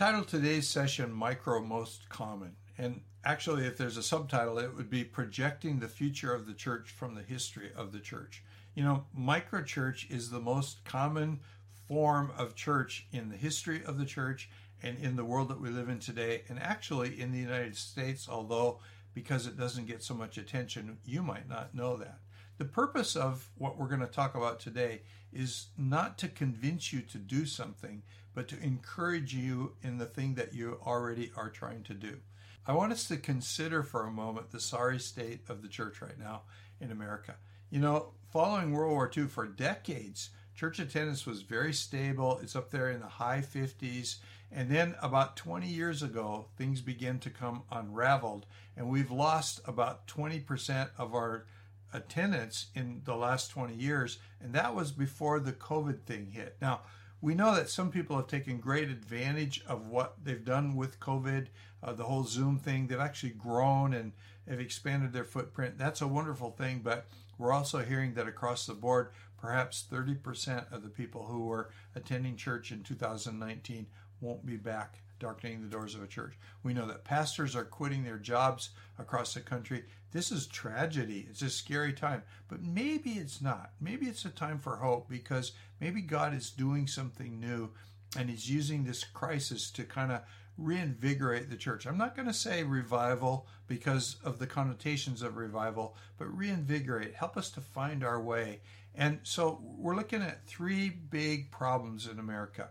titled today's session Micro Most Common. And actually, if there's a subtitle, it would be Projecting the Future of the Church from the History of the Church. You know, microchurch is the most common form of church in the history of the church and in the world that we live in today, and actually in the United States, although because it doesn't get so much attention, you might not know that. The purpose of what we're going to talk about today is not to convince you to do something, but to encourage you in the thing that you already are trying to do. I want us to consider for a moment the sorry state of the church right now in America. You know, following World War II, for decades, church attendance was very stable. It's up there in the high 50s. And then about 20 years ago, things began to come unraveled, and we've lost about 20% of our attendance in the last 20 years, and that was before the COVID thing hit. Now, we know that some people have taken great advantage of what they've done with COVID, uh, the whole Zoom thing. They've actually grown and have expanded their footprint. That's a wonderful thing, but we're also hearing that across the board, perhaps 30% of the people who were attending church in 2019 won't be back darkening the doors of a church. We know that pastors are quitting their jobs across the country. This is tragedy. It's a scary time. But maybe it's not. Maybe it's a time for hope because maybe God is doing something new and He's using this crisis to kind of reinvigorate the church. I'm not going to say revival because of the connotations of revival, but reinvigorate, help us to find our way. And so we're looking at three big problems in America.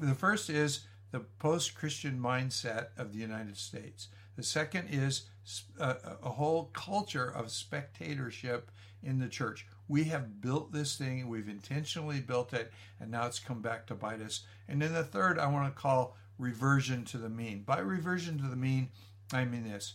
The first is the post Christian mindset of the United States. The second is a, a, whole culture of spectatorship in the church. We have built this thing, we've intentionally built it, and now it's come back to bite us. And then the third, I want to call reversion to the mean. By reversion to the mean, I mean this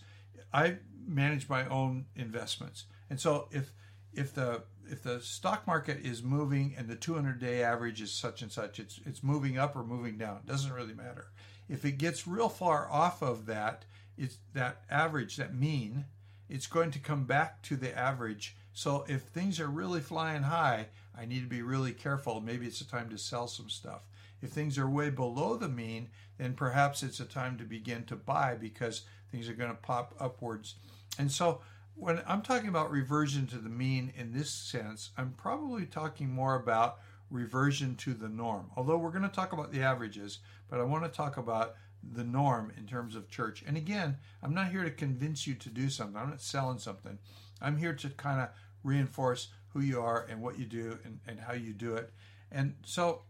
I manage my own investments. And so if if the if the stock market is moving and the 200 day average is such and such, it's it's moving up or moving down. It doesn't really matter. If it gets real far off of that, it's that average, that mean, it's going to come back to the average. So if things are really flying high, I need to be really careful. Maybe it's a time to sell some stuff. If things are way below the mean, then perhaps it's a time to begin to buy because things are going to pop upwards. And so when I'm talking about reversion to the mean in this sense, I'm probably talking more about reversion to the norm. Although we're going to talk about the averages, but I want to talk about the norm in terms of church. And again, I'm not here to convince you to do something. I'm not selling something. I'm here to kind of reinforce who you are and what you do and, and how you do it. And so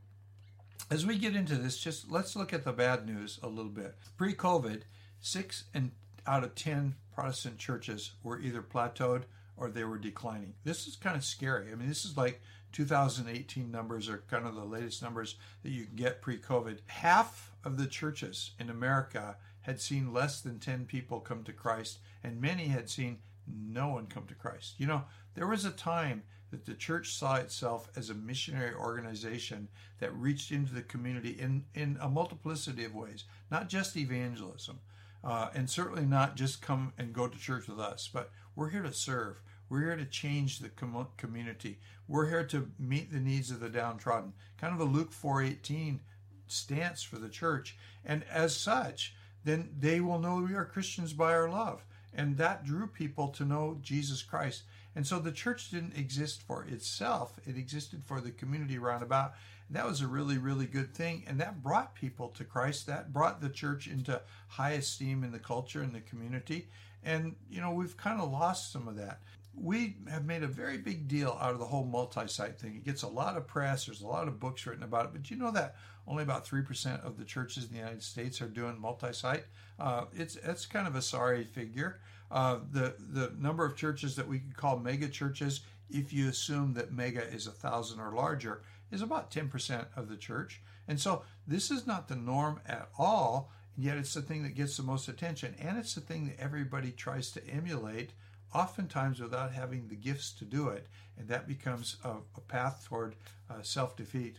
as we get into this, just let's look at the bad news a little bit. Pre COVID, six and out of 10 Protestant churches were either plateaued or they were declining. This is kind of scary. I mean, this is like 2018 numbers are kind of the latest numbers that you can get pre COVID. Half of the churches in America had seen less than 10 people come to Christ, and many had seen no one come to Christ. You know, there was a time that the church saw itself as a missionary organization that reached into the community in, in a multiplicity of ways, not just evangelism, uh, and certainly not just come and go to church with us, but we're here to serve. We're here to change the com- community. We're here to meet the needs of the downtrodden. Kind of a Luke 4:18 stance for the church. And as such, then they will know we are Christians by our love. And that drew people to know Jesus Christ. And so the church didn't exist for itself, it existed for the community around about. That was a really, really good thing. And that brought people to Christ. That brought the church into high esteem in the culture and the community. And, you know, we've kind of lost some of that. We have made a very big deal out of the whole multi site thing. It gets a lot of press, there's a lot of books written about it. But you know that only about 3% of the churches in the United States are doing multi site? Uh, it's, it's kind of a sorry figure. Uh, the, the number of churches that we could call mega churches, if you assume that mega is a thousand or larger, is about 10% of the church. And so this is not the norm at all, and yet it's the thing that gets the most attention. And it's the thing that everybody tries to emulate, oftentimes without having the gifts to do it. And that becomes a, a path toward uh, self defeat.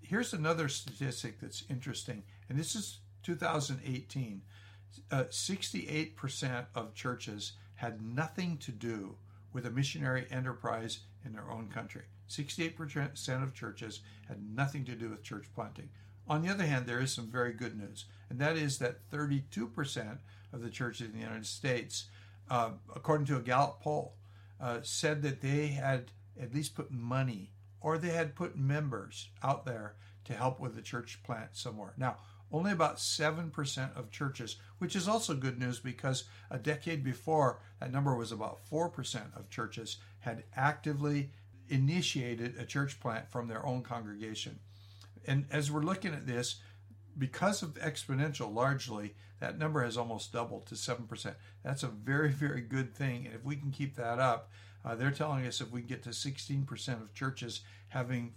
Here's another statistic that's interesting, and this is 2018. Uh, 68% of churches had nothing to do with a missionary enterprise in their own country. 68% of churches had nothing to do with church planting. on the other hand, there is some very good news, and that is that 32% of the churches in the United States, uh, according to a Gallup poll, uh, said that they had at least put money or they had put members out there to help with the church plant somewhere. Now, only about 7% of churches, which is also good news because a decade before, that number was about 4% of churches had actively initiated a church plant from their own congregation. And as we're looking at this, because of exponential largely, that number has almost doubled to 7%. That's a very, very good thing. And if we can keep that up, uh, they're telling us if we get to 16% of churches having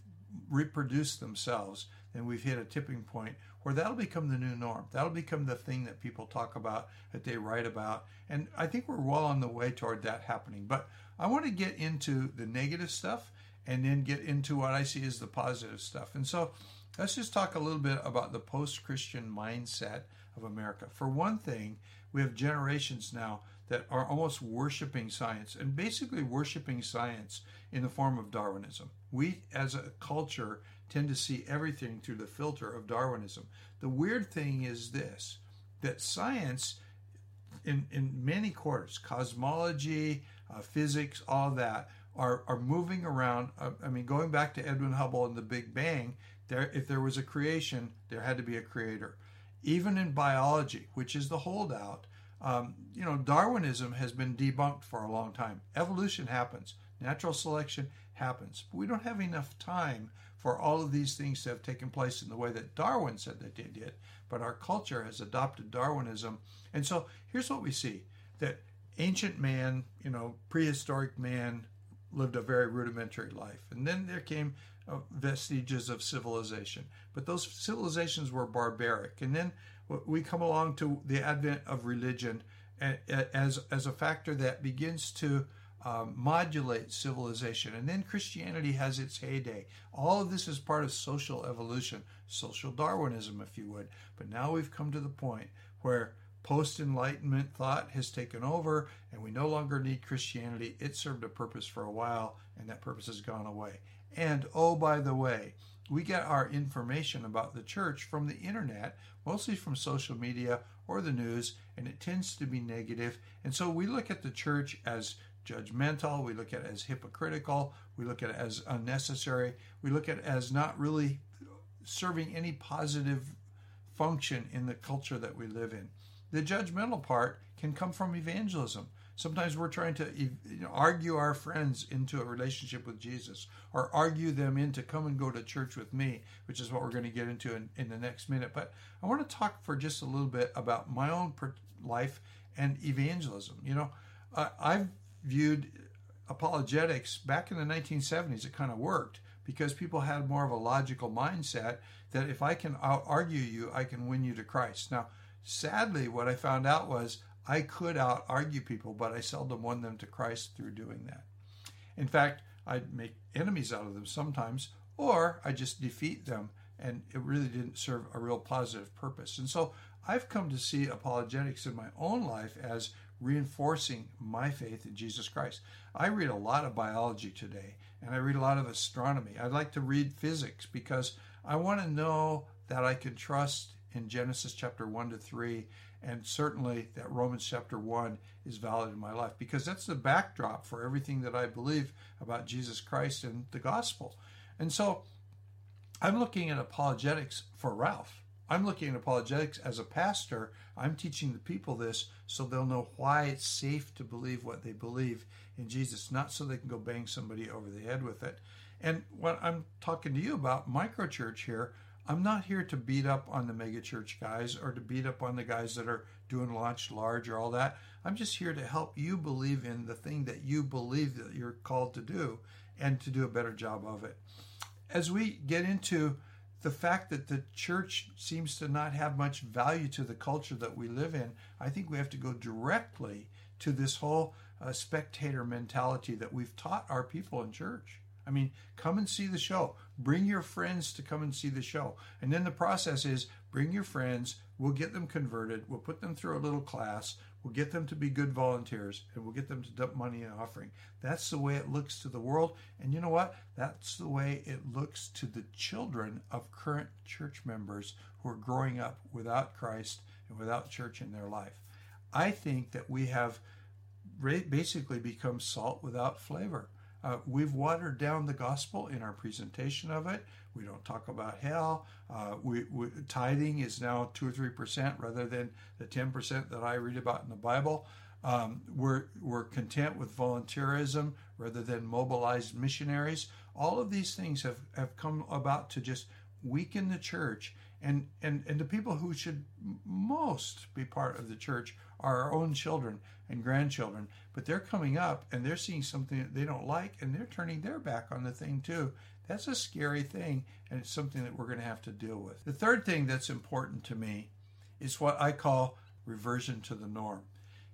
reproduced themselves, then we've hit a tipping point where that'll become the new norm. That'll become the thing that people talk about, that they write about. And I think we're well on the way toward that happening. But I want to get into the negative stuff and then get into what I see as the positive stuff. And so let's just talk a little bit about the post Christian mindset of America. For one thing, we have generations now that are almost worshiping science and basically worshiping science in the form of Darwinism. We, as a culture, tend to see everything through the filter of Darwinism. The weird thing is this that science, in, in many quarters, cosmology, uh, physics, all that, are, are moving around. Uh, I mean, going back to Edwin Hubble and the Big Bang, there, if there was a creation, there had to be a creator. Even in biology, which is the holdout, um, you know, Darwinism has been debunked for a long time. Evolution happens, natural selection happens, but we don't have enough time for all of these things to have taken place in the way that Darwin said that they did. But our culture has adopted Darwinism. And so here's what we see that ancient man, you know, prehistoric man lived a very rudimentary life. And then there came uh, vestiges of civilization. But those civilizations were barbaric. And then we come along to the advent of religion as, as a factor that begins to um, modulate civilization. And then Christianity has its heyday. All of this is part of social evolution, social Darwinism, if you would. But now we've come to the point where post Enlightenment thought has taken over and we no longer need Christianity. It served a purpose for a while and that purpose has gone away. And oh, by the way, we get our information about the church from the internet, mostly from social media or the news, and it tends to be negative. And so we look at the church as judgmental, we look at it as hypocritical, we look at it as unnecessary, we look at it as not really serving any positive function in the culture that we live in. The judgmental part can come from evangelism. Sometimes we're trying to you know, argue our friends into a relationship with Jesus or argue them into come and go to church with me, which is what we're going to get into in, in the next minute. But I want to talk for just a little bit about my own life and evangelism. You know, uh, I've viewed apologetics back in the 1970s, it kind of worked because people had more of a logical mindset that if I can out argue you, I can win you to Christ. Now, sadly, what I found out was I could out argue people, but I seldom won them to Christ through doing that. In fact, I'd make enemies out of them sometimes, or I just defeat them, and it really didn't serve a real positive purpose. And so I've come to see apologetics in my own life as reinforcing my faith in Jesus Christ. I read a lot of biology today, and I read a lot of astronomy. I like to read physics because I want to know that I can trust in Genesis chapter 1 to 3 and certainly that Romans chapter 1 is valid in my life because that's the backdrop for everything that I believe about Jesus Christ and the gospel. And so I'm looking at apologetics for Ralph. I'm looking at apologetics as a pastor. I'm teaching the people this so they'll know why it's safe to believe what they believe in Jesus, not so they can go bang somebody over the head with it. And what I'm talking to you about, microchurch here, I'm not here to beat up on the megachurch guys or to beat up on the guys that are doing launch large or all that. I'm just here to help you believe in the thing that you believe that you're called to do and to do a better job of it. As we get into the fact that the church seems to not have much value to the culture that we live in, I think we have to go directly to this whole uh, spectator mentality that we've taught our people in church. I mean, come and see the show. Bring your friends to come and see the show. And then the process is bring your friends, we'll get them converted, we'll put them through a little class, we'll get them to be good volunteers, and we'll get them to dump money in offering. That's the way it looks to the world. And you know what? That's the way it looks to the children of current church members who are growing up without Christ and without church in their life. I think that we have basically become salt without flavor. Uh, we've watered down the gospel in our presentation of it. We don't talk about hell. Uh, we, we, tithing is now two or three percent rather than the ten percent that I read about in the Bible. Um, we're we're content with volunteerism rather than mobilized missionaries. All of these things have, have come about to just weaken the church and, and, and the people who should most be part of the church are our own children and grandchildren. But they're coming up and they're seeing something that they don't like and they're turning their back on the thing too. That's a scary thing and it's something that we're going to have to deal with. The third thing that's important to me is what I call reversion to the norm.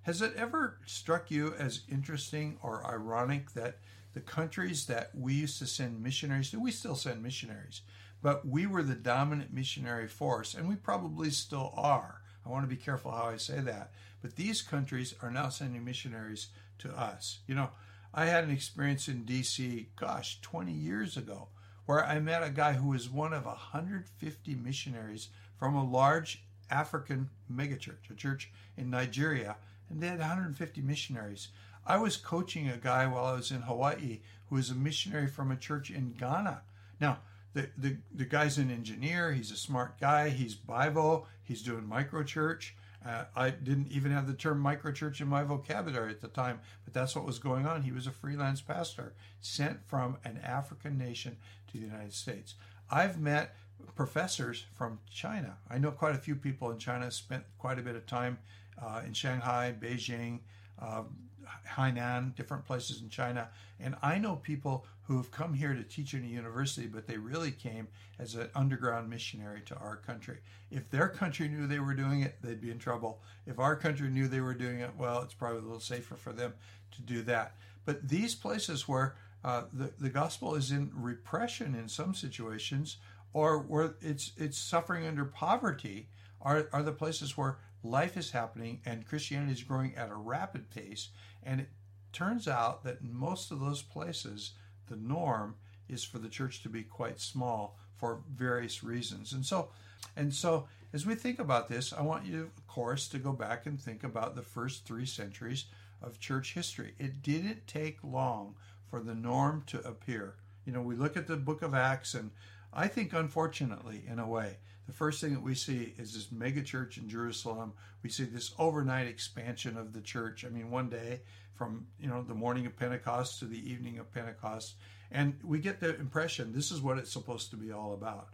Has it ever struck you as interesting or ironic that the countries that we used to send missionaries to, we still send missionaries, but we were the dominant missionary force, and we probably still are. I want to be careful how I say that. But these countries are now sending missionaries to us. You know, I had an experience in DC, gosh, 20 years ago, where I met a guy who was one of 150 missionaries from a large African megachurch, a church in Nigeria, and they had 150 missionaries. I was coaching a guy while I was in Hawaii who was a missionary from a church in Ghana. Now, the, the, the guy's an engineer. He's a smart guy. He's Bible. He's doing microchurch. Uh, I didn't even have the term microchurch in my vocabulary at the time, but that's what was going on. He was a freelance pastor sent from an African nation to the United States. I've met professors from China. I know quite a few people in China, spent quite a bit of time uh, in Shanghai, Beijing, uh, Hainan, different places in China. And I know people who have come here to teach in a university, but they really came as an underground missionary to our country. If their country knew they were doing it, they'd be in trouble. If our country knew they were doing it, well, it's probably a little safer for them to do that. But these places where uh, the, the gospel is in repression in some situations, or where it's it's suffering under poverty, are, are the places where life is happening and Christianity is growing at a rapid pace. And it turns out that most of those places, the norm is for the church to be quite small for various reasons. And so, and so as we think about this, I want you, of course, to go back and think about the first three centuries of church history. It didn't take long for the norm to appear. You know, we look at the book of Acts, and I think, unfortunately, in a way, the first thing that we see is this mega church in Jerusalem. We see this overnight expansion of the church. I mean, one day from you know the morning of Pentecost to the evening of Pentecost, and we get the impression this is what it's supposed to be all about.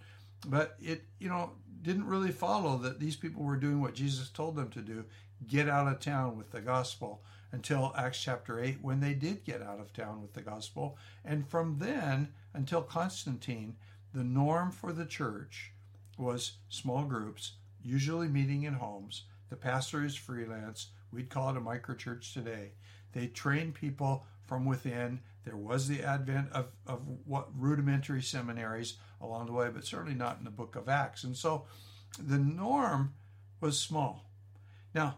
But it you know didn't really follow that these people were doing what Jesus told them to do: get out of town with the gospel. Until Acts chapter 8, when they did get out of town with the gospel. And from then until Constantine, the norm for the church was small groups, usually meeting in homes. The pastor is freelance. We'd call it a microchurch today. They trained people from within. There was the advent of, of what rudimentary seminaries along the way, but certainly not in the book of Acts. And so the norm was small. Now,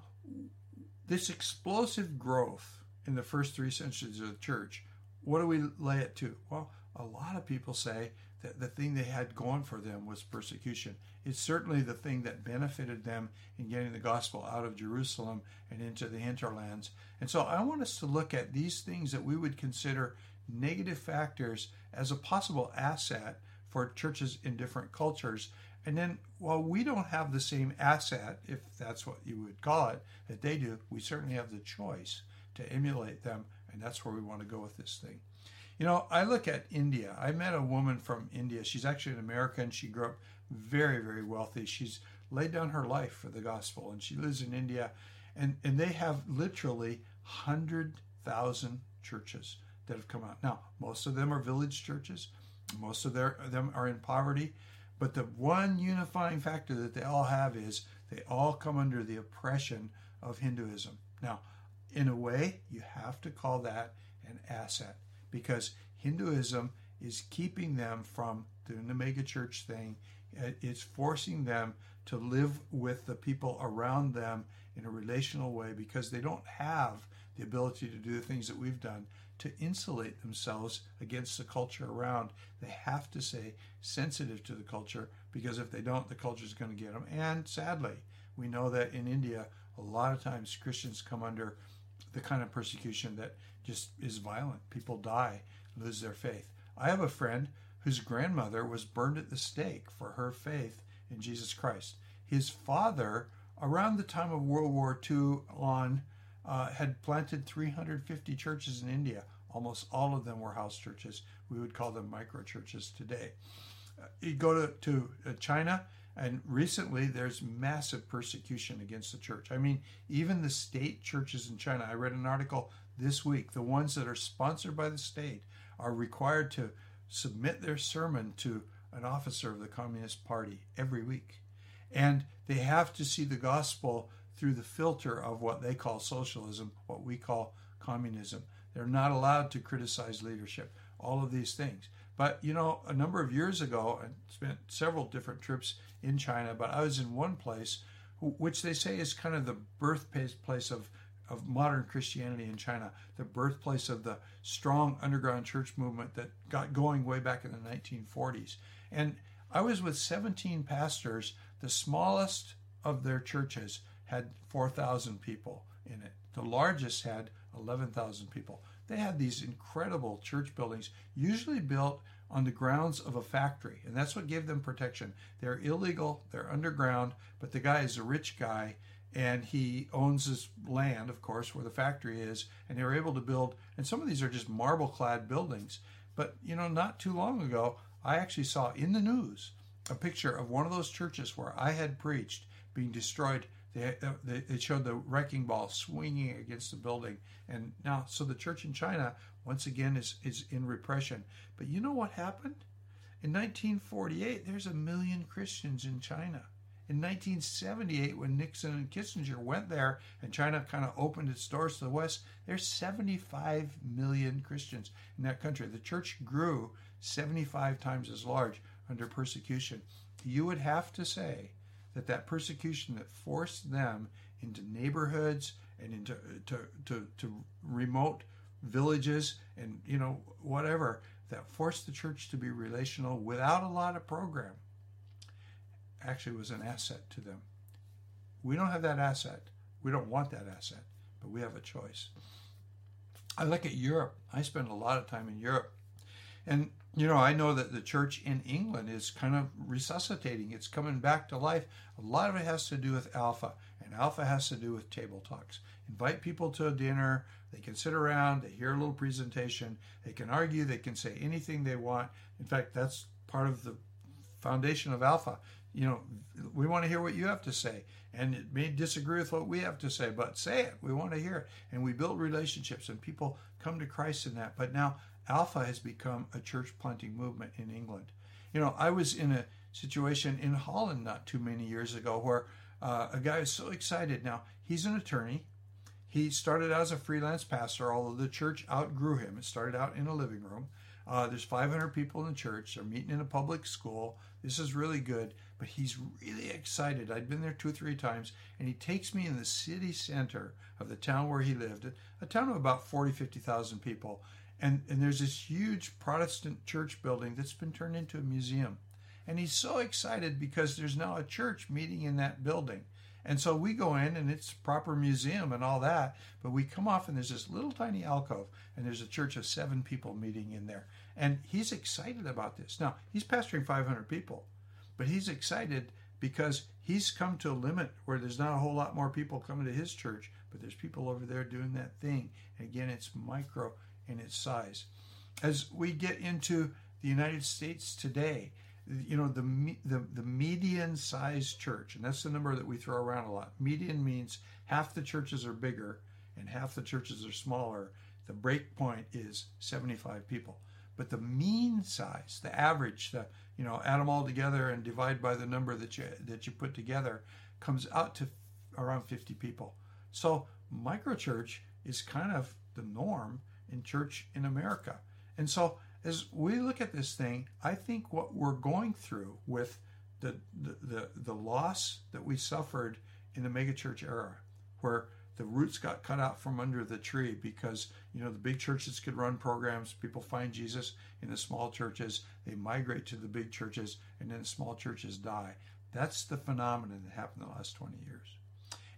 this explosive growth in the first three centuries of the church, what do we lay it to? Well, a lot of people say the, the thing they had going for them was persecution. It's certainly the thing that benefited them in getting the gospel out of Jerusalem and into the hinterlands. And so I want us to look at these things that we would consider negative factors as a possible asset for churches in different cultures. And then, while we don't have the same asset, if that's what you would call it, that they do, we certainly have the choice to emulate them. And that's where we want to go with this thing. You know, I look at India. I met a woman from India. She's actually an American. She grew up very, very wealthy. She's laid down her life for the gospel, and she lives in India. And, and they have literally 100,000 churches that have come out. Now, most of them are village churches, most of their, them are in poverty. But the one unifying factor that they all have is they all come under the oppression of Hinduism. Now, in a way, you have to call that an asset because Hinduism is keeping them from doing the mega church thing. Uh, it's forcing them to live with the people around them in a relational way because they don't have the ability to do the things that we've done to insulate themselves against the culture around. They have to stay sensitive to the culture because if they don't, the culture is going to get them. And sadly, we know that in India, a lot of times Christians come under the kind of persecution that just is violent. People die, lose their faith. I have a friend whose grandmother was burned at the stake for her faith in Jesus Christ. His father, around the time of World War II on, uh, had planted 350 churches in India. Almost all of them were house churches. We would call them micro churches today. Uh, you go to, to uh, China, and recently there's massive persecution against the church. I mean, even the state churches in China, I read an article this week, the ones that are sponsored by the state are required to submit their sermon to an officer of the Communist Party every week. And they have to see the gospel through the filter of what they call socialism, what we call communism. They're not allowed to criticize leadership, all of these things. But, you know, a number of years ago, I spent several different trips in China, but I was in one place which they say is kind of the birthplace of, of modern Christianity in China, the birthplace of the strong underground church movement that got going way back in the 1940s. And I was with 17 pastors, the smallest of their churches had 4,000 people in it. The largest had 11,000 people. They had these incredible church buildings, usually built on the grounds of a factory, and that's what gave them protection. They're illegal, they're underground, but the guy is a rich guy and he owns his land, of course, where the factory is, and they were able to build. And some of these are just marble clad buildings. But, you know, not too long ago, I actually saw in the news a picture of one of those churches where I had preached being destroyed they, they, it showed the wrecking ball swinging against the building. And now, so the church in China, once again, is, is in repression. But you know what happened? In 1948, there's a million Christians in China. In 1978, when Nixon and Kissinger went there and China kind of opened its doors to the West, there's 75 million Christians in that country. The church grew 75 times as large under persecution. You would have to say that that persecution that forced them into neighborhoods and into to, to, to remote villages and you know whatever that forced the church to be relational without a lot of program actually was an asset to them. We don't have that asset. We don't want that asset but we have a choice. I look at europe. I spend a lot of time in europe and you know, I know that the church in England is kind of resuscitating. It's coming back to life. A lot of it has to do with Alpha, and Alpha has to do with table talks. Invite people to a dinner. They can sit around, they hear a little presentation, they can argue, they can say anything they want. In fact, that's part of the foundation of Alpha. You know, we want to hear what you have to say. And it may disagree with what we have to say, but say it. We want to hear it. And we build relationships, and people come to Christ in that. But now, Alpha has become a church planting movement in England. You know, I was in a situation in Holland not too many years ago where uh, a guy was so excited. Now, he's an attorney. He started out as a freelance pastor, although the church outgrew him. It started out in a living room. Uh, there's 500 people in the church. They're meeting in a public school. This is really good, but he's really excited. I'd been there two or three times, and he takes me in the city center of the town where he lived, a town of about 40, 50,000 people. And, and there's this huge Protestant church building that's been turned into a museum. And he's so excited because there's now a church meeting in that building. And so we go in and it's proper museum and all that, but we come off and there's this little tiny alcove and there's a church of seven people meeting in there. And he's excited about this. Now, he's pastoring 500 people, but he's excited because he's come to a limit where there's not a whole lot more people coming to his church, but there's people over there doing that thing. And again, it's micro in its size. As we get into the United States today, you know the the, the median size church, and that's the number that we throw around a lot. Median means half the churches are bigger and half the churches are smaller. The break point is 75 people. But the mean size, the average, the you know, add them all together and divide by the number that you that you put together, comes out to around 50 people. So microchurch is kind of the norm in church in America. And so as we look at this thing, I think what we're going through with the the, the, the loss that we suffered in the megachurch era, where the roots got cut out from under the tree because you know the big churches could run programs people find jesus in the small churches they migrate to the big churches and then the small churches die that's the phenomenon that happened in the last 20 years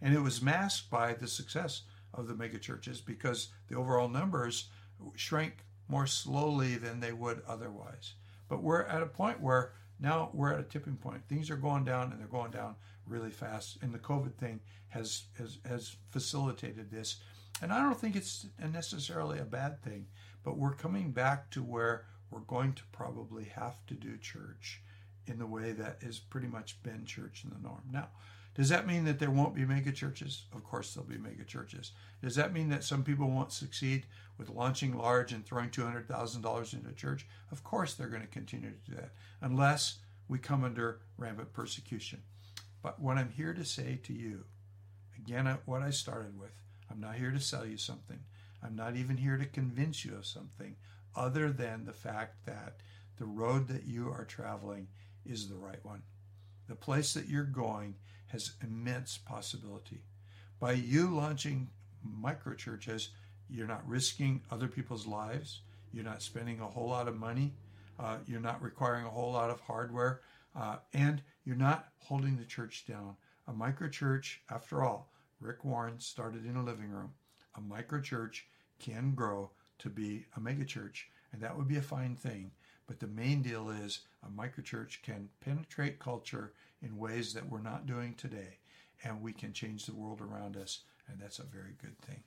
and it was masked by the success of the megachurches because the overall numbers shrank more slowly than they would otherwise but we're at a point where now we're at a tipping point things are going down and they're going down really fast and the covid thing has, has, has facilitated this. And I don't think it's necessarily a bad thing, but we're coming back to where we're going to probably have to do church in the way that has pretty much been church in the norm. Now, does that mean that there won't be mega churches? Of course, there'll be mega churches. Does that mean that some people won't succeed with launching large and throwing $200,000 into a church? Of course, they're going to continue to do that unless we come under rampant persecution. But what I'm here to say to you Again, uh, what I started with. I'm not here to sell you something. I'm not even here to convince you of something other than the fact that the road that you are traveling is the right one. The place that you're going has immense possibility. By you launching micro churches, you're not risking other people's lives. You're not spending a whole lot of money. Uh, you're not requiring a whole lot of hardware. Uh, and you're not holding the church down. A micro church, after all, Rick Warren started in a living room. A micro church can grow to be a megachurch, and that would be a fine thing. But the main deal is a microchurch can penetrate culture in ways that we're not doing today, and we can change the world around us, and that's a very good thing.